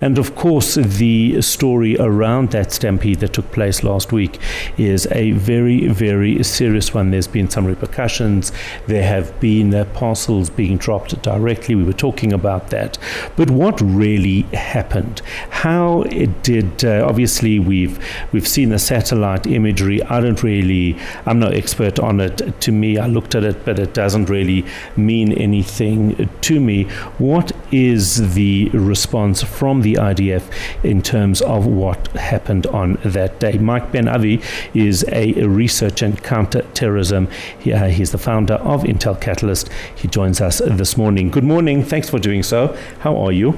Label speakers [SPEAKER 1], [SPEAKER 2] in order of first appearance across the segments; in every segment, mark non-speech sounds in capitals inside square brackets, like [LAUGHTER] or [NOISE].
[SPEAKER 1] And of course, the story around that stampede that took place last week is a very, very serious one. There's been some repercussions. There have been uh, parcels being dropped directly. We were talking about that. But what really happened? How it did? Uh, obviously, we've we've seen the satellite imagery. I don't really. I'm no expert on it. To me, I looked at it, but it doesn't really mean anything to me. What is the response from the the IDF in terms of what happened on that day. Mike Ben Avi is a research and counter-terrorism. He, uh, he's the founder of Intel Catalyst. He joins us this morning. Good morning. Thanks for doing so. How are you?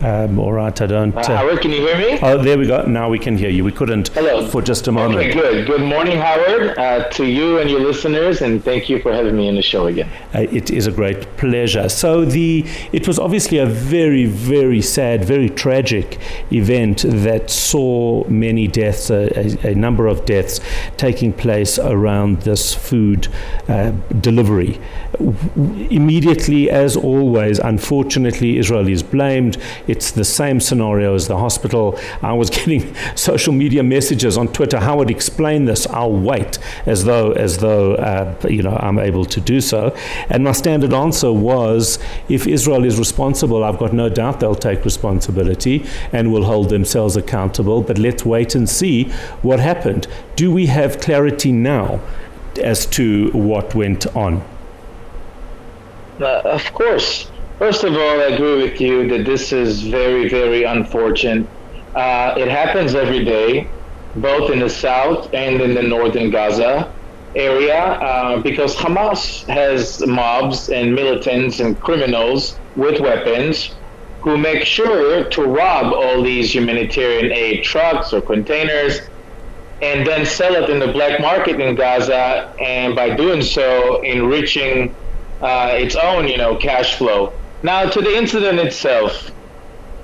[SPEAKER 1] Um, all right, I don't.
[SPEAKER 2] Uh, Howard, can you hear me?
[SPEAKER 1] Oh, there we go. Now we can hear you. We couldn't
[SPEAKER 2] Hello.
[SPEAKER 1] for just a moment.
[SPEAKER 2] Okay, good. Good morning, Howard, uh, to you and your listeners, and thank you for having me in the show again.
[SPEAKER 1] Uh, it is a great pleasure. So the it was obviously a very, very sad, very tragic event that saw many deaths, a, a, a number of deaths taking place around this food uh, delivery. Immediately, as always, unfortunately, Israel is blamed it's the same scenario as the hospital. I was [LAUGHS] getting social media messages on Twitter. How would explain this? I'll wait, as though as though uh, you know I'm able to do so. And my standard answer was, if Israel is responsible, I've got no doubt they'll take responsibility and will hold themselves accountable. But let's wait and see what happened. Do we have clarity now as to what went on?
[SPEAKER 2] Uh, of course. First of all, I agree with you that this is very, very unfortunate. Uh, it happens every day, both in the south and in the northern Gaza area, uh, because Hamas has mobs and militants and criminals with weapons who make sure to rob all these humanitarian aid trucks or containers and then sell it in the black market in Gaza, and by doing so, enriching uh, its own, you know, cash flow. Now, to the incident itself,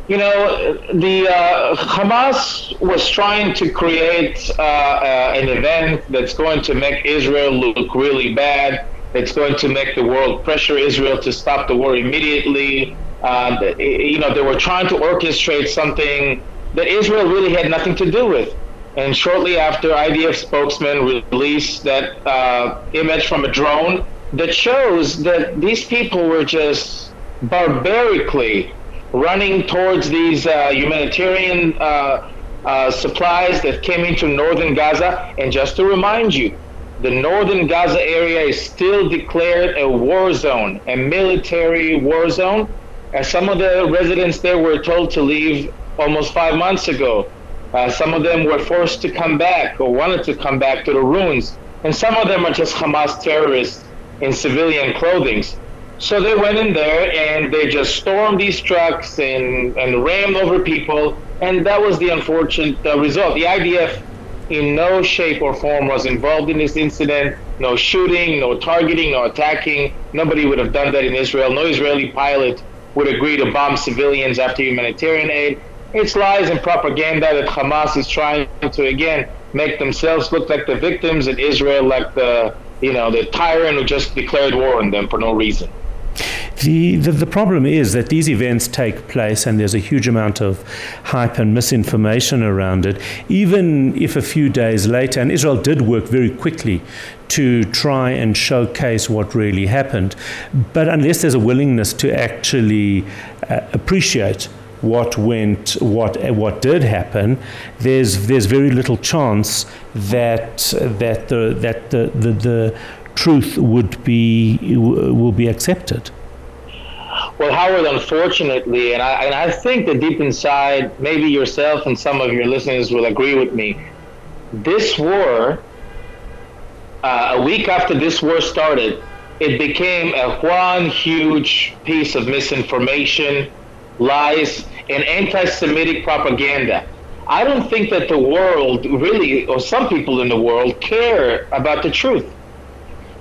[SPEAKER 2] you know, the uh, Hamas was trying to create uh, uh, an event that's going to make Israel look really bad. It's going to make the world pressure Israel to stop the war immediately. Um, you know, they were trying to orchestrate something that Israel really had nothing to do with. And shortly after, IDF spokesman released that uh, image from a drone that shows that these people were just barbarically running towards these uh, humanitarian uh, uh, supplies that came into northern Gaza. And just to remind you, the northern Gaza area is still declared a war zone, a military war zone. As some of the residents there were told to leave almost five months ago. Uh, some of them were forced to come back or wanted to come back to the ruins. And some of them are just Hamas terrorists in civilian clothing. So they went in there and they just stormed these trucks and, and rammed over people. And that was the unfortunate uh, result. The IDF, in no shape or form, was involved in this incident. No shooting, no targeting, no attacking. Nobody would have done that in Israel. No Israeli pilot would agree to bomb civilians after humanitarian aid. It's lies and propaganda that Hamas is trying to, again, make themselves look like the victims and Israel like the, you know, the tyrant who just declared war on them for no reason.
[SPEAKER 1] The, the, the, problem is that these events take place and there's a huge amount of hype and misinformation around it, even if a few days later, and Israel did work very quickly to try and showcase what really happened, but unless there's a willingness to actually uh, appreciate what went, what what did happen, there's there's very little chance that that the that the the, the truth would be will be accepted.
[SPEAKER 2] Well, Howard, unfortunately, and I, and I think that deep inside, maybe yourself and some of your listeners will agree with me, this war, uh, a week after this war started, it became a one huge piece of misinformation, lies, and anti Semitic propaganda. I don't think that the world really, or some people in the world, care about the truth.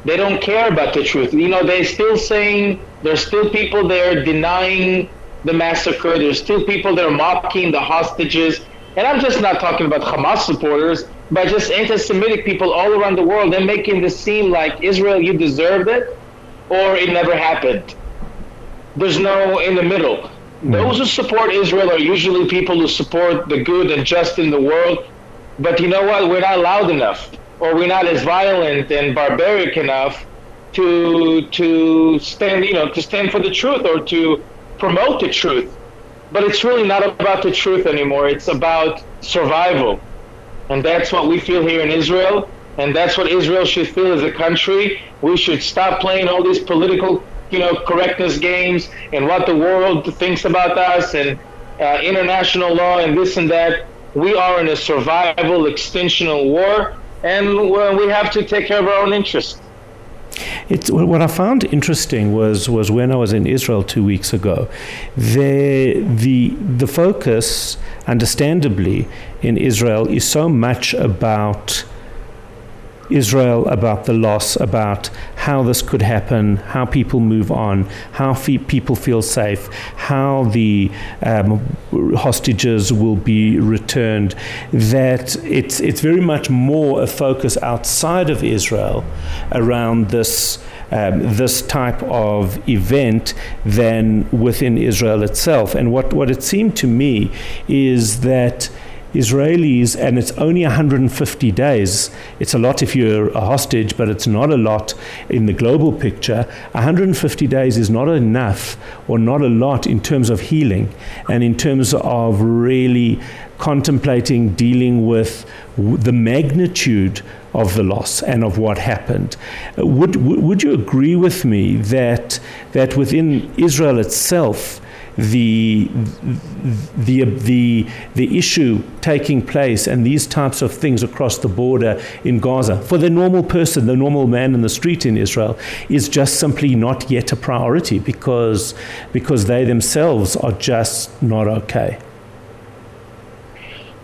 [SPEAKER 2] They don't care about the truth. You know, they're still saying there's still people there denying the massacre. There's still people that are mocking the hostages. And I'm just not talking about Hamas supporters. but just anti-Semitic people all around the world They're making this seem like Israel, you deserved it, or it never happened. There's no in the middle. Those who support Israel are usually people who support the good and just in the world. But you know what? We're not loud enough, or we're not as violent and barbaric enough to to stand, you know, to stand for the truth or to promote the truth. But it's really not about the truth anymore. It's about survival. And that's what we feel here in Israel. And that's what Israel should feel as a country. We should stop playing all these political, you know, correctness games and what the world thinks about us and uh, international law and this and that. We are in a survival, extensional war, and we have to take care of our own interests.
[SPEAKER 1] It's, what I found interesting was, was when I was in Israel two weeks ago. The, the, the focus, understandably, in Israel is so much about Israel about the loss, about how this could happen, how people move on, how fe- people feel safe, how the um, hostages will be returned. That it's it's very much more a focus outside of Israel around this. Um, this type of event than within Israel itself. And what, what it seemed to me is that Israelis, and it's only 150 days. It's a lot if you're a hostage, but it's not a lot in the global picture. 150 days is not enough or not a lot in terms of healing and in terms of really contemplating dealing with the magnitude of the loss and of what happened. Would, would you agree with me that, that within Israel itself, the, the, the, the issue taking place and these types of things across the border in Gaza for the normal person, the normal man in the street in Israel, is just simply not yet a priority because, because they themselves are just not okay.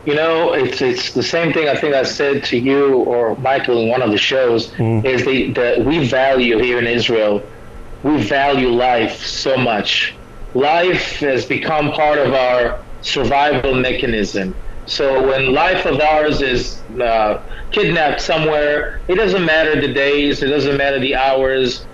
[SPEAKER 2] You know, it's it's the same thing I think I said to you or Michael in one of the shows mm. is the, the we value here in Israel, we value life so much life has become part of our survival mechanism. So when life of ours is uh, kidnapped somewhere, it doesn't matter the days, it doesn't matter the hours.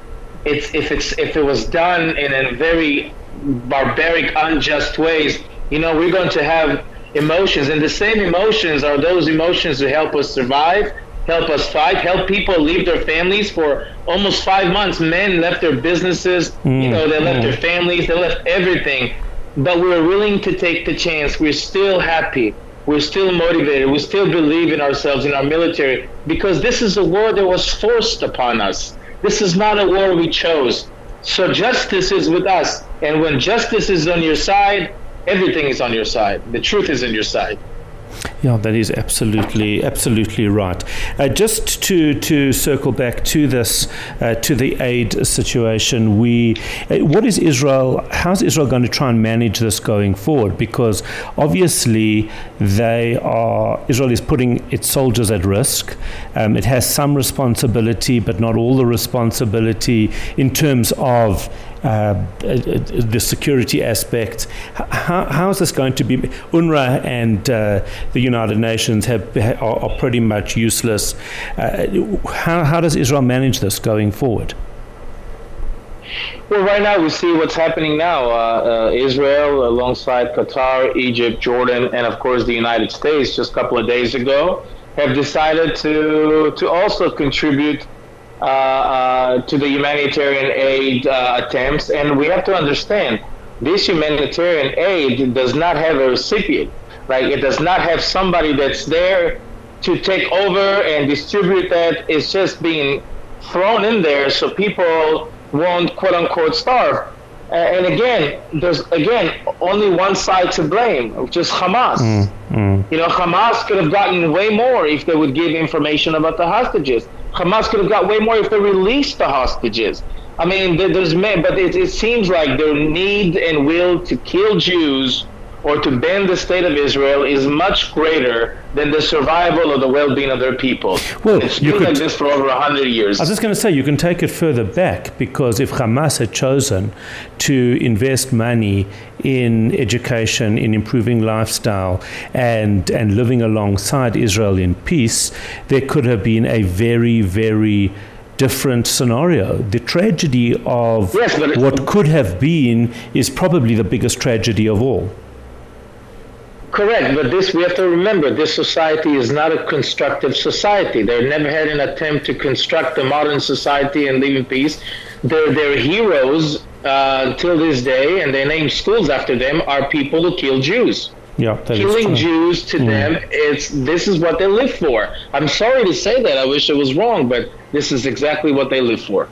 [SPEAKER 2] It's if it's if it was done in a very barbaric, unjust ways, you know, we're going to have emotions, and the same emotions are those emotions that help us survive help us fight, help people leave their families for almost five months. Men left their businesses, mm, you know, they left mm. their families, they left everything. But we're willing to take the chance. We're still happy. We're still motivated. We still believe in ourselves, in our military, because this is a war that was forced upon us. This is not a war we chose. So justice is with us. And when justice is on your side, everything is on your side. The truth is on your side.
[SPEAKER 1] Yeah, that is absolutely absolutely right. Uh, just to to circle back to this uh, to the aid situation, we uh, what is Israel? How's Israel going to try and manage this going forward? Because obviously they are Israel is putting its soldiers at risk. Um, it has some responsibility, but not all the responsibility in terms of the security aspect. How, how is this going to be? UNRWA and uh, the United Nations have, are, are pretty much useless. Uh, how, how does Israel manage this going forward?
[SPEAKER 2] Well, right now we see what's happening now. Uh, uh, Israel, alongside Qatar, Egypt, Jordan, and of course the United States, just a couple of days ago, have decided to to also contribute uh, uh, to the humanitarian aid uh, attempts. And we have to understand this humanitarian aid does not have a recipient. Like it does not have somebody that's there to take over and distribute that. It's just being thrown in there so people won't quote unquote starve. and again, there's again only one side to blame, which is Hamas. Mm, mm. You know, Hamas could have gotten way more if they would give information about the hostages. Hamas could have got way more if they released the hostages. I mean, there's men, but it, it seems like their need and will to kill Jews or to ban the state of Israel is much greater than the survival or the well-being of their people.
[SPEAKER 1] Well,
[SPEAKER 2] it's
[SPEAKER 1] you
[SPEAKER 2] been
[SPEAKER 1] could-
[SPEAKER 2] like this for over hundred years.
[SPEAKER 1] I was just going to say, you can take it further back because if Hamas had chosen to invest money in education, in improving lifestyle, and, and living alongside Israel in peace, there could have been a very, very different scenario. The tragedy of
[SPEAKER 2] Yes,
[SPEAKER 1] what could have been is probably the biggest tragedy of all.
[SPEAKER 2] Correct, but this we have to remember. This society is not a constructive society. They never had an attempt to construct a modern society and live in peace. Their their heroes uh, till this day, and they name schools after them, are people who kill Jews.
[SPEAKER 1] Yeah,
[SPEAKER 2] Killing. Jews to them, it's this is what they live for. I'm sorry to say that. I wish it was wrong, but this is exactly what they live for.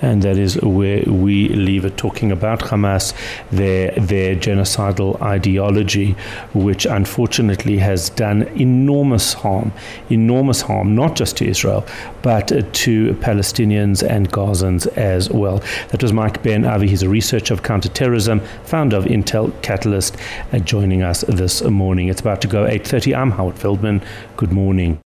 [SPEAKER 1] And that is where we leave it talking about Hamas, their, their genocidal ideology, which unfortunately has done enormous harm, enormous harm, not just to Israel, but to Palestinians and Gazans as well. That was Mike Ben Avi. He's a researcher of counterterrorism, founder of Intel Catalyst, uh, joining us this morning. It's about to go 8.30. I'm Howard Feldman. Good morning.